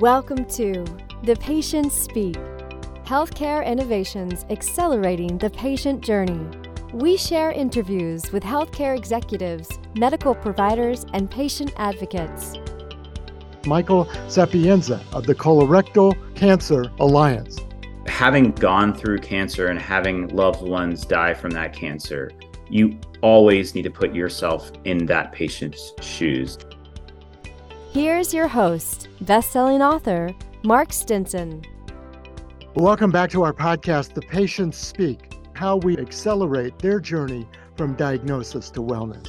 Welcome to The Patients Speak Healthcare Innovations Accelerating the Patient Journey. We share interviews with healthcare executives, medical providers, and patient advocates. Michael Sapienza of the Colorectal Cancer Alliance. Having gone through cancer and having loved ones die from that cancer, you always need to put yourself in that patient's shoes. Here's your host, best-selling author Mark Stinson. Welcome back to our podcast, The Patients Speak How We Accelerate Their Journey from Diagnosis to Wellness.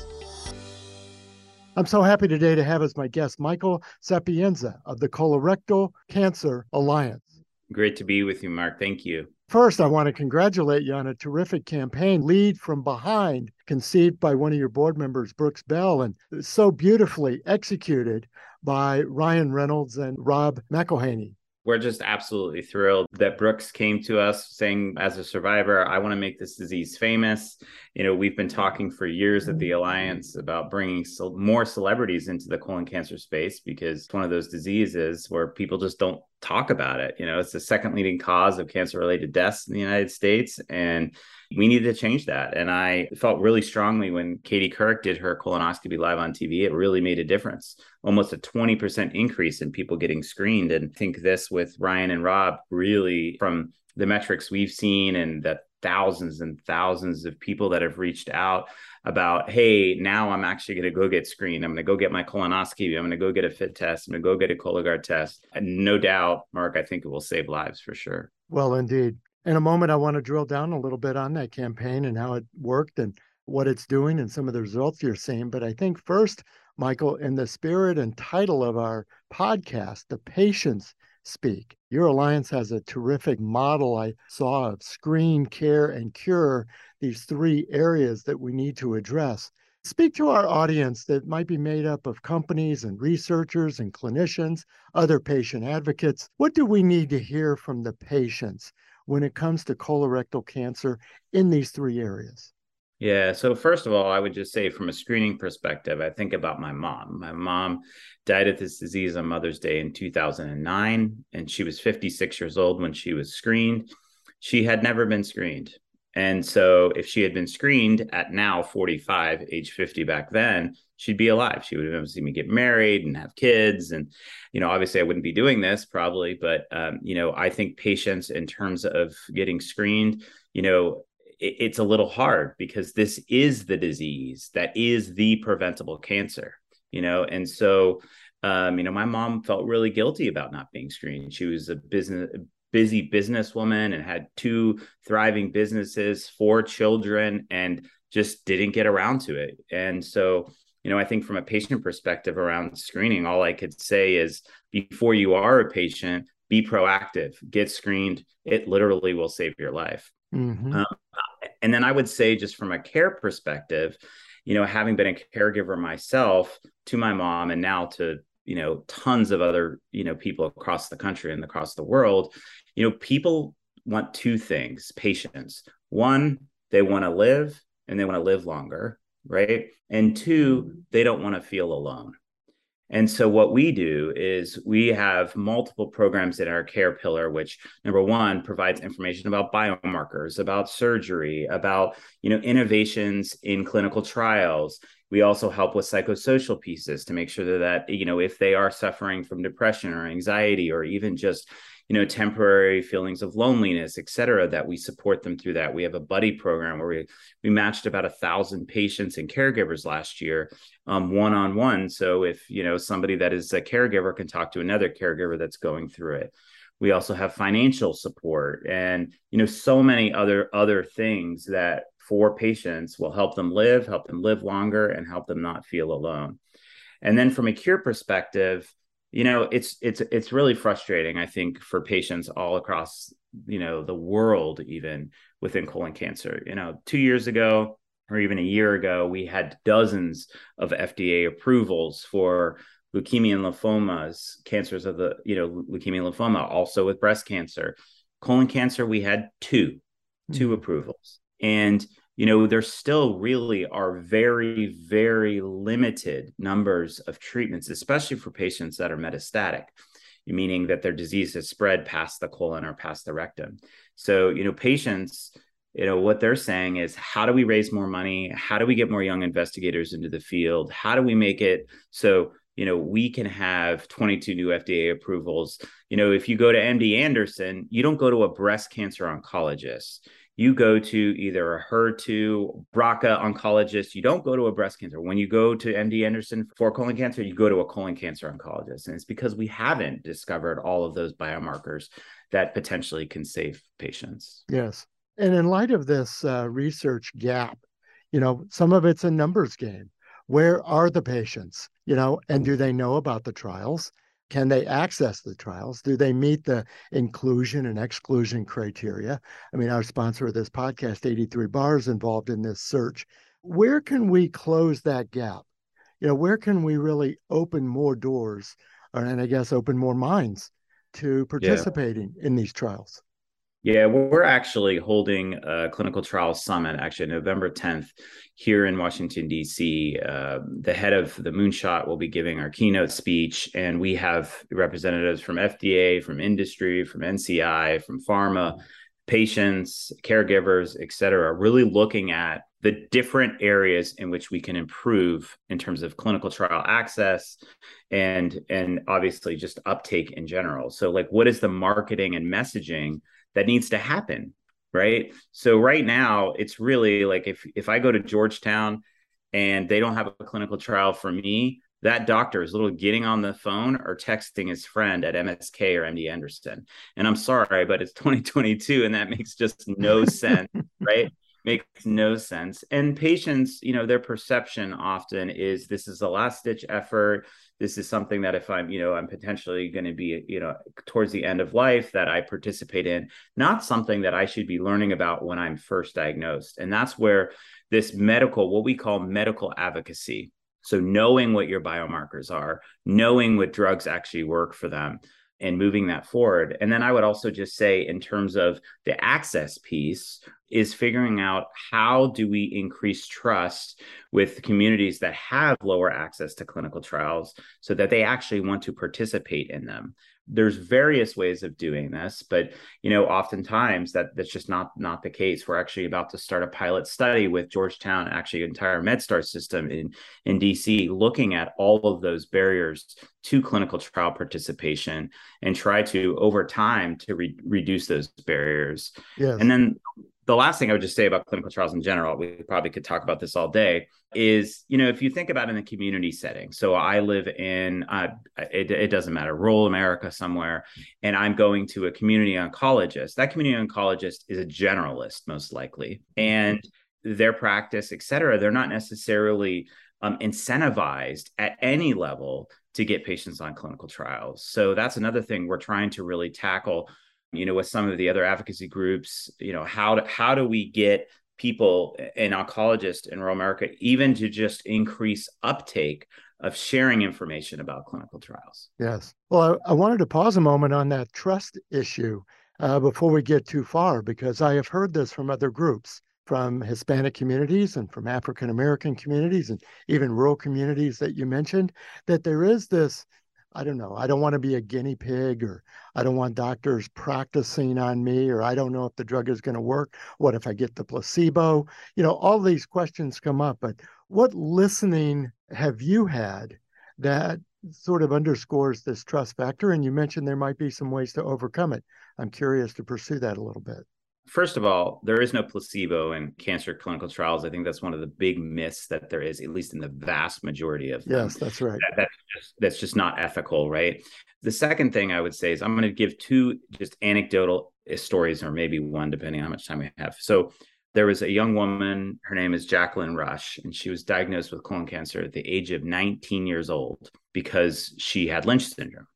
I'm so happy today to have as my guest Michael Sapienza of the Colorectal Cancer Alliance. Great to be with you, Mark. Thank you. First, I want to congratulate you on a terrific campaign, Lead from Behind, conceived by one of your board members, Brooks Bell, and so beautifully executed by Ryan Reynolds and Rob McElhenney. We're just absolutely thrilled that Brooks came to us saying, as a survivor, I want to make this disease famous. You know, we've been talking for years at the Alliance about bringing more celebrities into the colon cancer space because it's one of those diseases where people just don't talk about it. You know, it's the second leading cause of cancer related deaths in the United States. And we needed to change that. And I felt really strongly when Katie Couric did her colonoscopy live on TV, it really made a difference. Almost a 20% increase in people getting screened. And I think this with Ryan and Rob really from the metrics we've seen and the thousands and thousands of people that have reached out about, hey, now I'm actually going to go get screened. I'm going to go get my colonoscopy. I'm going to go get a fit test. I'm going to go get a Cologuard test. And no doubt, Mark, I think it will save lives for sure. Well, indeed. In a moment, I want to drill down a little bit on that campaign and how it worked and what it's doing and some of the results you're seeing. But I think first, Michael, in the spirit and title of our podcast, The Patients Speak, your alliance has a terrific model I saw of screen, care, and cure, these three areas that we need to address. Speak to our audience that might be made up of companies and researchers and clinicians, other patient advocates. What do we need to hear from the patients when it comes to colorectal cancer in these three areas? Yeah. So, first of all, I would just say from a screening perspective, I think about my mom. My mom died of this disease on Mother's Day in 2009, and she was 56 years old when she was screened. She had never been screened. And so, if she had been screened at now 45, age 50 back then, she'd be alive. She would have seen me get married and have kids. And, you know, obviously I wouldn't be doing this probably, but, um, you know, I think patients in terms of getting screened, you know, it's a little hard because this is the disease that is the preventable cancer, you know, and so, um, you know, my mom felt really guilty about not being screened. She was a business busy businesswoman and had two thriving businesses, four children, and just didn't get around to it. And so, you know, I think from a patient perspective around screening, all I could say is before you are a patient, be proactive, get screened. It literally will save your life. Mm-hmm. Um, and then I would say, just from a care perspective, you know, having been a caregiver myself to my mom and now to, you know, tons of other, you know, people across the country and across the world, you know, people want two things patients. One, they want to live and they want to live longer right? And two, mm-hmm. they don't want to feel alone. And so what we do is we have multiple programs in our care pillar, which number one provides information about biomarkers, about surgery, about you know innovations in clinical trials. We also help with psychosocial pieces to make sure that you know if they are suffering from depression or anxiety or even just you know temporary feelings of loneliness et cetera that we support them through that. We have a buddy program where we we matched about a thousand patients and caregivers last year um, one-on-one. So if you know somebody that is a caregiver can talk to another caregiver that's going through it. We also have financial support and you know so many other other things that for patients will help them live help them live longer and help them not feel alone. And then from a cure perspective you know it's it's it's really frustrating i think for patients all across you know the world even within colon cancer. You know 2 years ago or even a year ago we had dozens of FDA approvals for leukemia and lymphomas cancers of the you know leukemia and lymphoma also with breast cancer. Colon cancer we had 2 mm-hmm. 2 approvals. And you know, there still really are very, very limited numbers of treatments, especially for patients that are metastatic. meaning that their disease has spread past the colon or past the rectum. So, you know, patients, you know, what they're saying is how do we raise more money? How do we get more young investigators into the field? How do we make it so you know, we can have 22 new FDA approvals. You know, if you go to MD Anderson, you don't go to a breast cancer oncologist. You go to either a HER2, BRCA oncologist. You don't go to a breast cancer. When you go to MD Anderson for colon cancer, you go to a colon cancer oncologist. And it's because we haven't discovered all of those biomarkers that potentially can save patients. Yes. And in light of this uh, research gap, you know, some of it's a numbers game where are the patients you know and do they know about the trials can they access the trials? Do they meet the inclusion and exclusion criteria? I mean our sponsor of this podcast 83Bar's involved in this search. Where can we close that gap? You know where can we really open more doors or, and i guess open more minds to participating yeah. in these trials yeah, we're actually holding a clinical trial summit actually November 10th here in Washington, D.C. Uh, the head of the Moonshot will be giving our keynote speech, and we have representatives from FDA, from industry, from NCI, from pharma, patients, caregivers, et cetera, really looking at the different areas in which we can improve in terms of clinical trial access and and obviously just uptake in general so like what is the marketing and messaging that needs to happen right so right now it's really like if if i go to georgetown and they don't have a clinical trial for me that doctor is little getting on the phone or texting his friend at MSK or MD Anderson. And I'm sorry, but it's 2022 and that makes just no sense, right? Makes no sense. And patients, you know, their perception often is this is a last ditch effort this is something that if i'm you know i'm potentially going to be you know towards the end of life that i participate in not something that i should be learning about when i'm first diagnosed and that's where this medical what we call medical advocacy so knowing what your biomarkers are knowing what drugs actually work for them and moving that forward. And then I would also just say, in terms of the access piece, is figuring out how do we increase trust with communities that have lower access to clinical trials so that they actually want to participate in them there's various ways of doing this but you know oftentimes that that's just not not the case we're actually about to start a pilot study with georgetown actually entire medstar system in in dc looking at all of those barriers to clinical trial participation and try to over time to re- reduce those barriers yes. and then the last thing I would just say about clinical trials in general, we probably could talk about this all day, is you know if you think about it in the community setting. So I live in uh, it, it doesn't matter rural America somewhere, and I'm going to a community oncologist. That community oncologist is a generalist most likely, and their practice, et cetera, they're not necessarily um, incentivized at any level to get patients on clinical trials. So that's another thing we're trying to really tackle you know with some of the other advocacy groups you know how do, how do we get people and oncologists in rural america even to just increase uptake of sharing information about clinical trials? Yes. Well i, I wanted to pause a moment on that trust issue uh, before we get too far because i have heard this from other groups from hispanic communities and from african american communities and even rural communities that you mentioned that there is this I don't know. I don't want to be a guinea pig or I don't want doctors practicing on me or I don't know if the drug is going to work. What if I get the placebo? You know, all these questions come up, but what listening have you had that sort of underscores this trust factor? And you mentioned there might be some ways to overcome it. I'm curious to pursue that a little bit first of all, there is no placebo in cancer clinical trials. I think that's one of the big myths that there is, at least in the vast majority of them. Yes, that's right. That, that's, just, that's just not ethical, right? The second thing I would say is I'm going to give two just anecdotal stories, or maybe one, depending on how much time we have. So there was a young woman, her name is Jacqueline Rush, and she was diagnosed with colon cancer at the age of 19 years old because she had Lynch syndrome.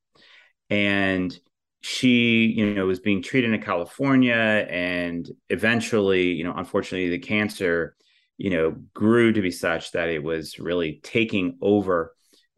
And she you know was being treated in california and eventually you know unfortunately the cancer you know grew to be such that it was really taking over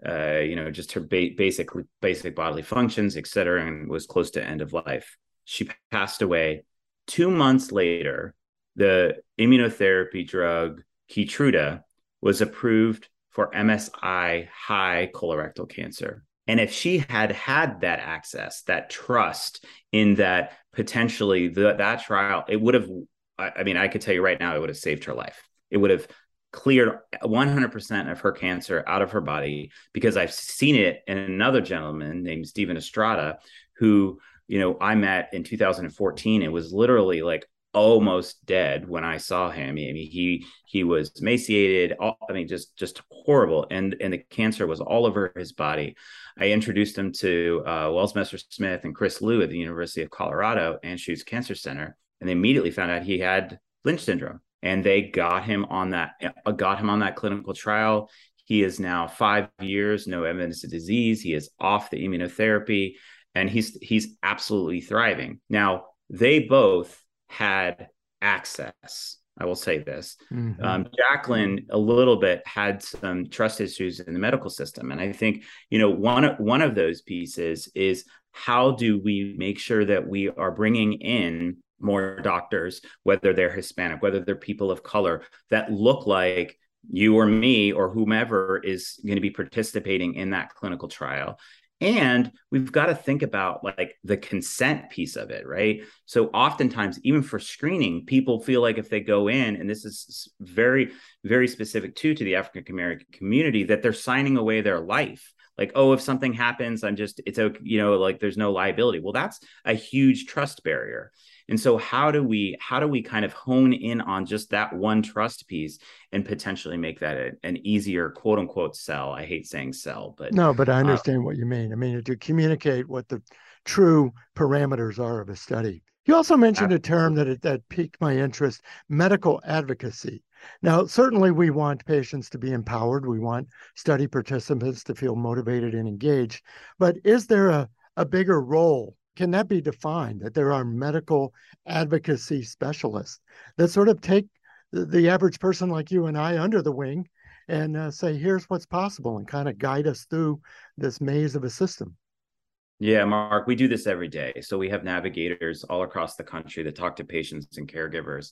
uh, you know just her ba- basic basic bodily functions et cetera and was close to end of life. She passed away two months later. The immunotherapy drug keytruda was approved for msi high colorectal cancer And if she had had that access, that trust in that potentially the, that trial, it would have, I, mean, I could tell you right now, it would have saved her life. It would have cleared 100% of her cancer out of her body because I've seen it in another gentleman named Stephen Estrada, who, you know, I met in 2014. It was literally like almost dead when I saw him. I mean, he he was emaciated. All, I mean, just just horrible, and and the cancer was all over his body. I introduced him to uh, Wells Messersmith and Chris Lieu at the University of Colorado Anschutz Cancer Center, and they immediately found out he had Lynch syndrome, and they got him on that uh, got him on that clinical trial. He is now five years, no evidence of disease. He is off the immunotherapy, and he's he's absolutely thriving. Now they both had access. I will say this. Mm-hmm. Um, Jacqueline, a little bit, had some trust issues in the medical system, and I think you know one one of those pieces is how do we make sure that we are bringing in more doctors, whether they're Hispanic, whether they're people of color, that look like you or me or whomever is going to be participating in that clinical trial and we've got to think about like the consent piece of it right? So oftentimes even for screening people feel like if they go in and this is very very specific too to the african american community that they're signing away their life. Like oh if something happens i'm just it's okay you know like there's no liability. Well that's a huge trust barrier and so how do we how do we kind of hone in on just that one trust piece and potentially make that a, an easier quote unquote sell? I hate saying sell, but no, but I uh, understand uh, what you mean. I mean to communicate what the true parameters are of a study. You also mentioned absolutely. a term that that piqued my interest: medical advocacy. Now, certainly, we want patients to be empowered. We want study participants to feel motivated and engaged. But is there a, a bigger role can that be defined that there are medical advocacy specialists that sort of take the, average person like you and I under the wing and uh, say, here's what's possible and kind of guide us through this maze of a system? Yeah, Mark, we do this every day. So we have navigators all across the country that talk to patients and caregivers.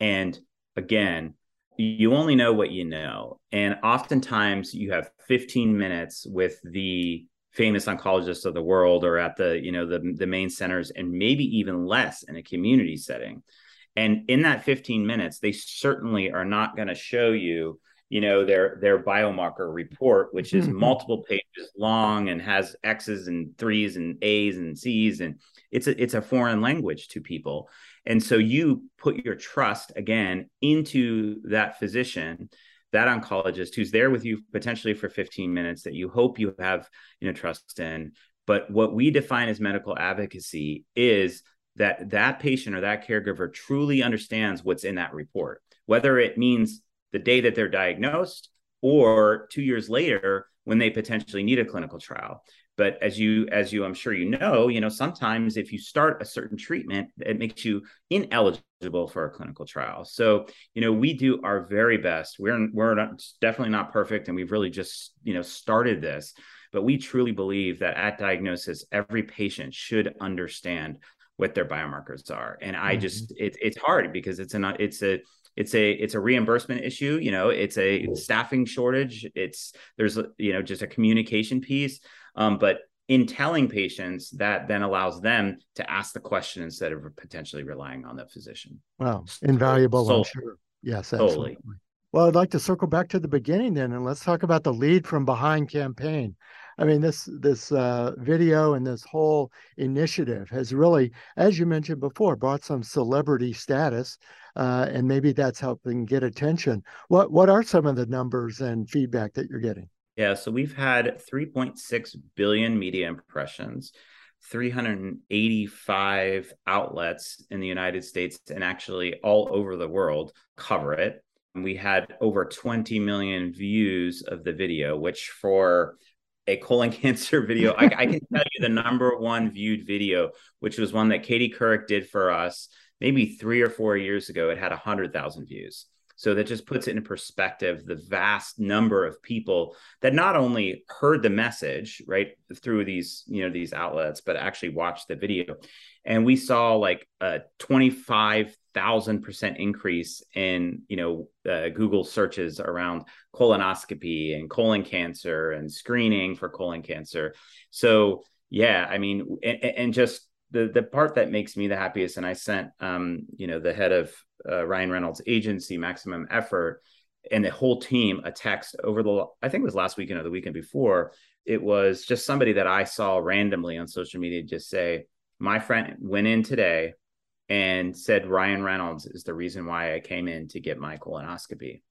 And again, you only know what you know. And oftentimes you have 15 minutes with the famous oncologists of the world or at the you know the the main centers and maybe even less in a community setting and in that 15 minutes they certainly are not going to show you you know their their biomarker report which is mm-hmm. multiple pages long and has x's and threes and a's and c's and it's a it's a foreign language to people and so you put your trust again into that physician that oncologist who's there with you potentially for 15 minutes that you hope you have you know trust in. But what we define as medical advocacy is that that patient or that caregiver truly understands what's in that report whether it means the day that they're diagnosed or 2 years later when they potentially need a clinical trial but as you as you i'm sure you know you know sometimes if you start a certain treatment it makes you ineligible for a clinical trial. So you know we do our very best. We're we're not, definitely not perfect and we've really just you know started this. But we truly believe that at diagnosis every patient should understand what their biomarkers are. And i mm-hmm. just it, it's hard because it's an it's a it's a it's a reimbursement issue you know it's a staffing shortage it's there's you know just a communication piece um, but in telling patients, that then allows them to ask the question instead of potentially relying on the physician. Wow, invaluable, so, I'm sure. Yes, absolutely. Totally. Well, I'd like to circle back to the beginning then, and let's talk about the lead from behind campaign. I mean, this this uh, video and this whole initiative has really, as you mentioned before, brought some celebrity status, uh, and maybe that's helping get attention. What what are some of the numbers and feedback that you're getting? Yeah, so we've had 3.6 billion media impressions, 385 outlets in the United States and actually all over the world cover it. We had over 20 million views of the video, which for a colon cancer video, I, I, can tell you the number one viewed video, which was one that Katie Couric did for us maybe three or four years ago. It had 100,000 views. So that just puts it in perspective the vast number of people that not only heard the message right through these you know these outlets, but actually watched the video. And we saw like a 25 thousand percent increase in you know uh, Google searches around colonoscopy and colon cancer and screening for colon cancer. So yeah, I mean, and, and just the the part that makes me the happiest, and I sent um, you know the head of uh, Ryan Reynolds' agency, Maximum Effort, and the whole team a text over the I think it was last weekend or the weekend before. It was just somebody that I saw randomly on social media just say, "My friend went in today." And said Ryan Reynolds is the reason why I came in to get my colonoscopy.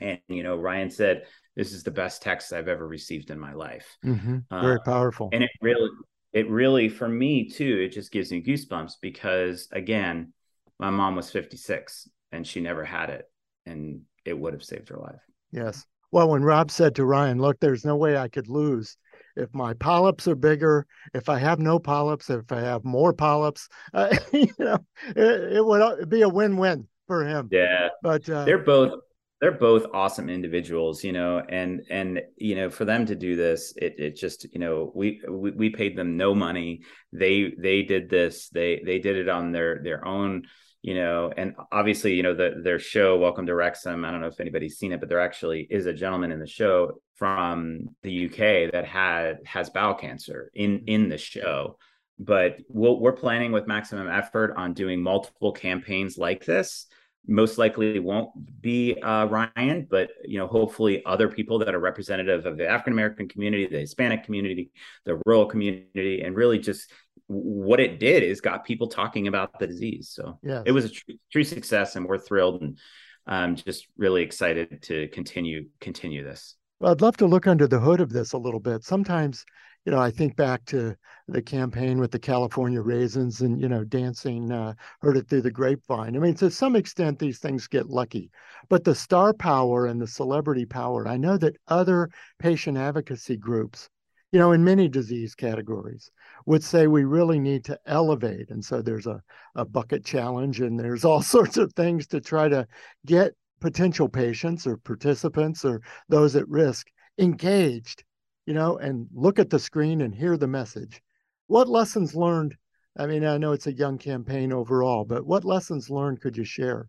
And you know, Ryan said, "This is the best text I've ever received in my life." Mm-hmm. Very uh, powerful. And it really, it really, for me too, it just gives me goosebumps because again, my mom was 56 and she never had it, and it would have saved her life. Yes. Well, when Rob said to Ryan, "Look, there's no way I could lose," if my polyps are bigger, if I have no polyps, if I have more polyps, uh, you know, it, it, would be a win-win for him. Yeah, but uh, they're both they're both awesome individuals, you know, and and you know, for them to do this, it it just you know, we we, we paid them no money. They they did this. They they did it on their their own you know, and obviously, you know, the, their show, Welcome to Wrexham. I don't know if anybody's seen it, but there actually is a gentleman in the show from the UK that had has bowel cancer in in the show. But we we are planning with maximum effort on doing multiple campaigns like this. Most likely won't be uh, Ryan, but you know, hopefully other people that are representative of the African American community, the Hispanic community, the rural community, and really just what it did is got people talking about the disease. So yes. it was a true, true success, and we're thrilled and um, just really excited to continue continue this. Well, I'd love to look under the hood of this a little bit. Sometimes, you know, I think back to the campaign with the California raisins and, you know, dancing, uh, heard it through the grapevine. I mean, to some extent, these things get lucky. But the star power and the celebrity power, I know that other patient advocacy groups you know, in many disease categories, would say we really need to elevate. And so there's a, a bucket challenge and there's all sorts of things to try to get potential patients or participants or those at risk engaged, you know, and look at the screen and hear the message. What lessons learned? I mean, I know it's a young campaign overall, but what lessons learned could you share?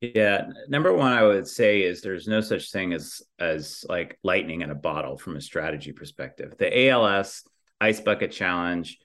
Yeah, number one, I would say is there's no such thing as as like lightning in a bottle from a strategy perspective. The ALS Ice Bucket Challenge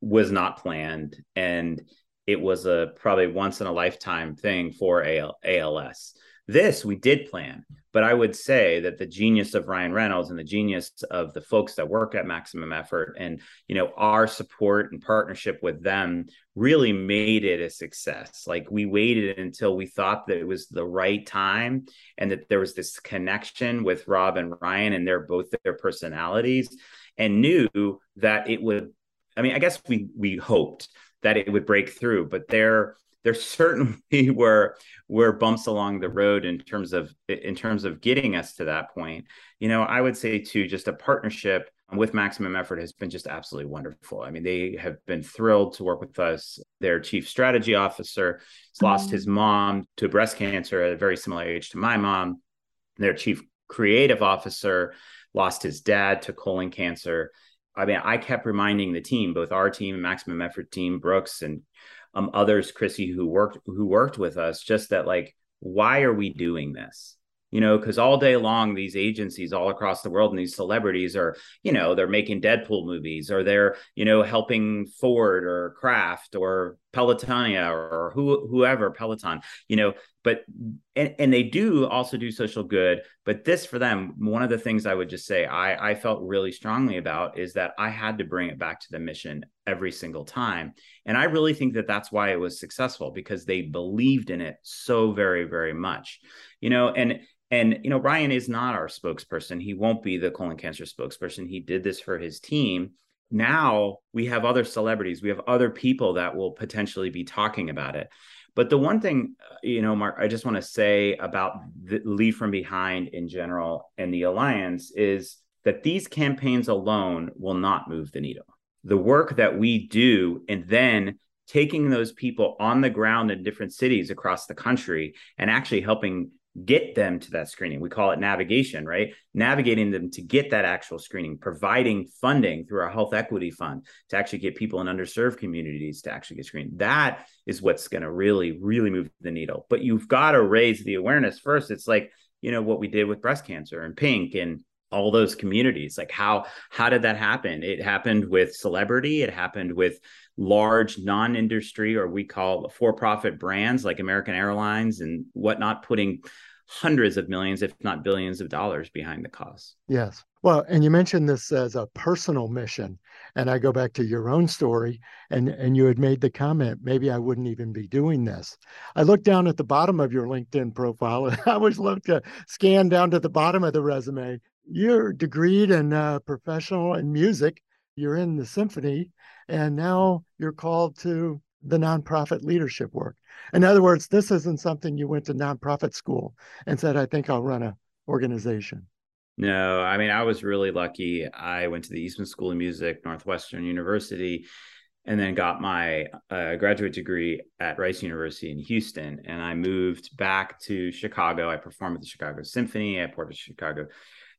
was not planned, and it was a probably once in a lifetime thing for AL, ALS. This we did plan, but I would say that the genius of Ryan Reynolds and the genius of the folks that work at Maximum Effort and you know our support and partnership with them really made it a success. Like we waited until we thought that it was the right time and that there was this connection with Rob and Ryan and their both their personalities and knew that it would I mean I guess we we hoped that it would break through, but they're there certainly were were bumps along the road in terms of in terms of getting us to that point. You know, I would say too, just a partnership with Maximum Effort has been just absolutely wonderful. I mean, they have been thrilled to work with us. Their chief strategy officer has lost his mm-hmm. mom to breast cancer at a very similar age to my mom. Their chief creative officer lost his dad to colon cancer. I mean, I kept reminding the team, both our team, and Maximum Effort team, Brooks and um, others, Chrissy, who worked who worked with us, just that like, why are we doing this? you know because all day long these agencies all across the world and these celebrities are you know they're making deadpool movies or they're you know helping ford or kraft or pelotonia or who, whoever peloton you know but and, and they do also do social good but this for them one of the things i would just say i i felt really strongly about is that i had to bring it back to the mission every single time and i really think that that's why it was successful because they believed in it so very very much you know and and you know, Ryan is not our spokesperson. He won't be the colon cancer spokesperson. He did this for his team. Now we have other celebrities. We have other people that will potentially be talking about it. But the one thing, uh, you know, Mark, I just want to say about the Lead from Behind in general and the Alliance is that these campaigns alone will not move the needle. The work that we do and then taking those people on the ground in different cities across the country and actually helping get them to that screening. We call it navigation, right? Navigating them to get that actual screening, providing funding through our health equity fund to actually get people in underserved communities to actually get screened. That is what's going to really, really move the needle. But you've got to raise the awareness first. It's like, you know, what we did with breast cancer and pink and all those communities like how how did that happen it happened with celebrity it happened with large non-industry or we call for-profit brands like american airlines and whatnot putting hundreds of millions if not billions of dollars behind the cause yes. Well and you mentioned this as a personal mission and i go back to your own story and and you had made the comment maybe i wouldn't even be doing this. I looked down at the bottom of your linkedin profile and i always love to scan down to the bottom of the resume. You're degreed and uh, professional in music. You're in the symphony, and now you're called to the nonprofit leadership work. In other words, this isn't something you went to nonprofit school and said, "I think I'll run a organization." No, I mean, I was really lucky. I went to the Eastman School of Music, Northwestern University, and then got my uh, graduate degree at Rice University in Houston. And I moved back to Chicago. I performed with the Chicago Symphony. I performed with Chicago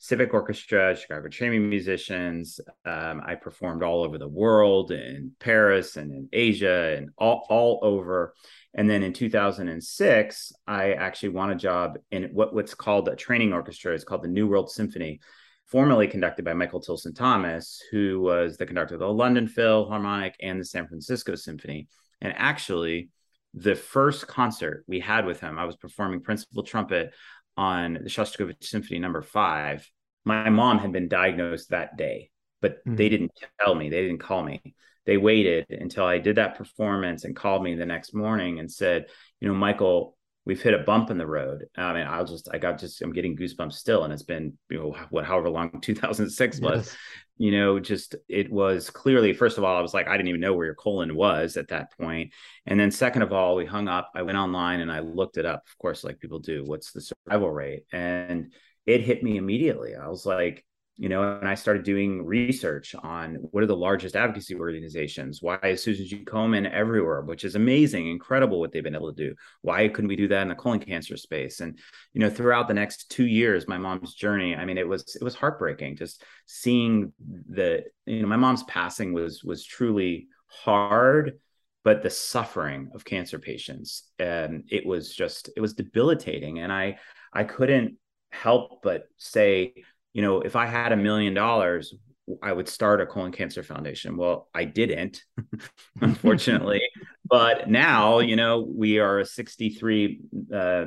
Civic Orchestra, Chicago Chamber Musicians. Um, I performed all over the world in Paris and in Asia and all, all over. And then in 2006, I actually won a job in what, what's called a training orchestra. It's called the New World Symphony, formerly conducted by Michael Tilson Thomas, who was the conductor of the London Philharmonic and the San Francisco Symphony. And actually, the first concert we had with him, I was performing principal trumpet on the Shostakovich Symphony number five. My mom had been diagnosed that day, but mm-hmm. they didn't tell me, they didn't call me. They waited until I did that performance and called me the next morning and said, you know, Michael, we've hit a bump in the road. I mean, I'll just, I got just, I'm getting goosebumps still. And it's been, you know, what, however long 2006 was, yes. you know, just, it was clearly, first of all, I was like, I didn't even know where your colon was at that point. And then second of all, we hung up, I went online and I looked it up, of course, like people do, what's the survival rate? And it hit me immediately. I was like, you know, and I started doing research on what are the largest advocacy organizations. Why is Susan G. Komen everywhere, which is amazing, incredible what they've been able to do. Why couldn't we do that in the colon cancer space? And you know, throughout the next two years, my mom's journey, I mean, it was it was heartbreaking just seeing the you know, my mom's passing was was truly hard, but the suffering of cancer patients, and um, it was just it was debilitating, and I I couldn't help but say you know, if I had a million dollars, I would start a colon cancer foundation. Well, I didn't, unfortunately. but now, you know, we are a 63 uh,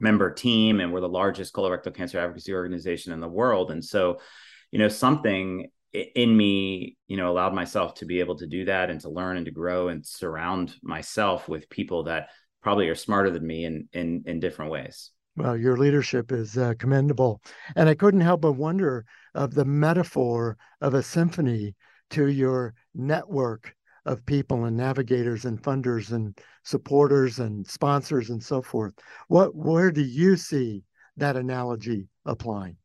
member team and we're the largest colorectal cancer advocacy organization in the world. And so, you know, something in me, you know, allowed myself to be able to do that and to learn and to grow and surround myself with people that probably are smarter than me in in in different ways. Well, your leadership is uh, commendable. And I couldn't help but wonder of the metaphor of a symphony to your network of people and navigators and funders and supporters and sponsors and so forth. What where do you see that analogy applying?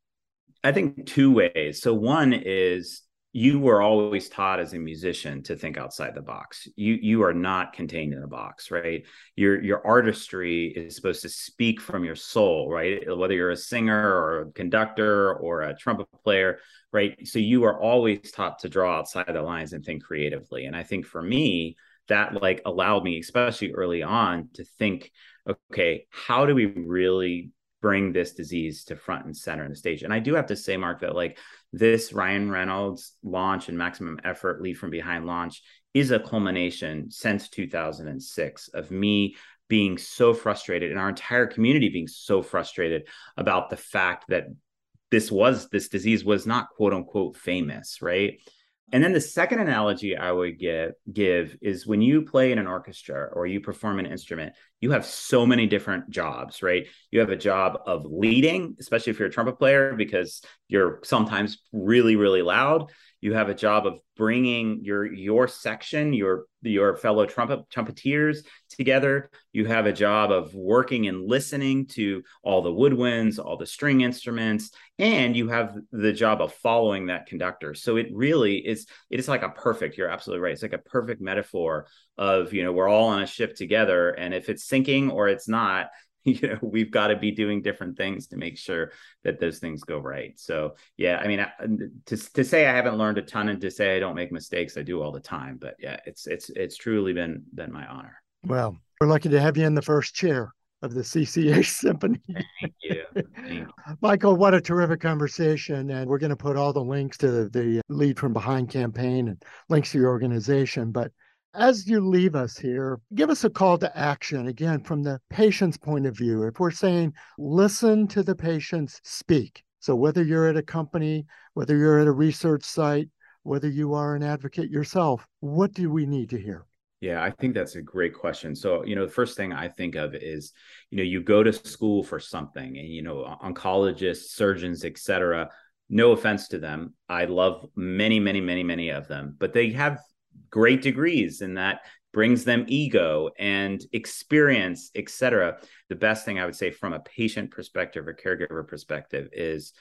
I think two ways. So one is you were always taught as a musician to think outside the box. You you are not contained in a box, right? Your your artistry is supposed to speak from your soul, right? Whether you're a singer or a conductor or a trumpet player, right? So you are always taught to draw outside the lines and think creatively. And I think for me, that like allowed me, especially early on, to think, okay, how do we really bring this disease to front and center in the stage. And I do have to say, Mark, that like this Ryan Reynolds launch and maximum effort lead from behind launch is a culmination since 2006 of me being so frustrated and our entire community being so frustrated about the fact that this was this disease was not quote unquote famous, right? And then the second analogy I would give give is when you play in an orchestra or you perform an instrument, you have so many different jobs, right? You have a job of leading, especially if you're a trumpet player because you're sometimes really really loud you have a job of bringing your your section your your fellow trumpet trumpeteers together. You have a job of working and listening to all the woodwinds all the string instruments and you have the job of following that conductor. So it really is it is like a perfect you're absolutely right. It's like a perfect metaphor of you know we're all on a ship together and if it's sinking or it's not you know we've got to be doing different things to make sure that those things go right so yeah i mean to, to say i haven't learned a ton and to say i don't make mistakes i do all the time but yeah it's it's it's truly been been my honor well we're lucky to have you in the first chair of the CCA Symphony. Thank you. Thank you. Michael, what a terrific conversation. And we're going to put all the links to the, the Lead from Behind campaign and links to your organization. But as you leave us here, give us a call to action again from the patient's point of view. If we're saying listen to the patients speak, so whether you're at a company, whether you're at a research site, whether you are an advocate yourself, what do we need to hear? Yeah, I think that's a great question. So, you know, the first thing I think of is, you know, you go to school for something and, you know, oncologists, surgeons, et cetera, no offense to them. I love many, many, many, many of them, but they have great degrees and that brings them ego and experience, etc. The best thing I would say from a patient perspective or caregiver perspective is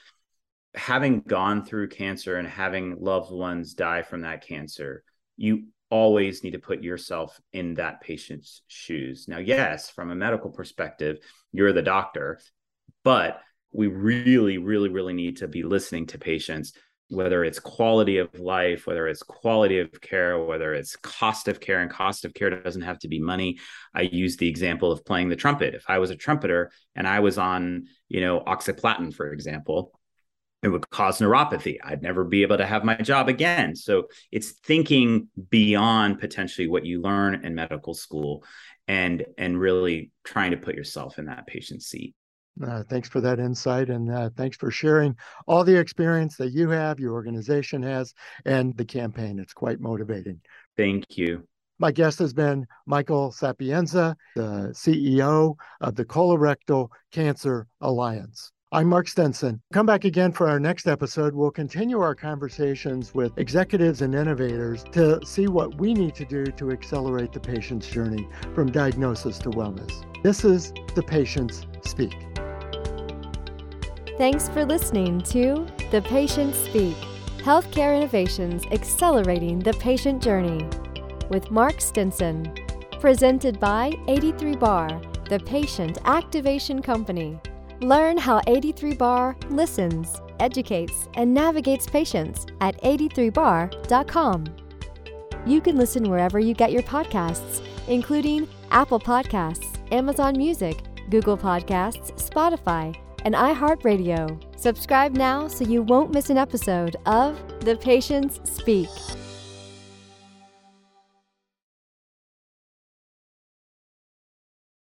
having gone through cancer and having loved ones die from that cancer, you always need to put yourself in that patient's shoes. Now, yes, from a medical perspective, you're the doctor, but we really, really, really need to be listening to patients, whether it's quality of life, whether it's quality of care, whether it's cost of care, and cost of care doesn't have to be money. I use the example of playing the trumpet. If I was a trumpeter and I was on, you know, oxaliplatin, for example, it would cause neuropathy. I'd never be able to have my job again. So it's thinking beyond potentially what you learn in medical school and and really trying to put yourself in that patient's seat. Uh, thanks for that insight and uh, thanks for sharing all the experience that you have, your organization has, and the campaign. It's quite motivating. Thank you. My guest has been Michael Sapienza, the CEO of the Colorectal Cancer Alliance. I'm Mark Stinson. Come back again for our next episode. We'll continue our conversations with executives and innovators to see what we need to do to accelerate the patient's journey from diagnosis to wellness. This is The Patients Speak. Thanks for listening to The Patient Speak Healthcare Innovations Accelerating the Patient Journey with Mark Stinson. Presented by 83Bar, the Patient Activation Company. Learn how 83bar listens, educates, and navigates patients at 83bar.com. You can listen wherever you get your podcasts, including Apple Podcasts, Amazon Music, Google Podcasts, Spotify, and iHeartRadio. Subscribe now so you won't miss an episode of The Patients Speak.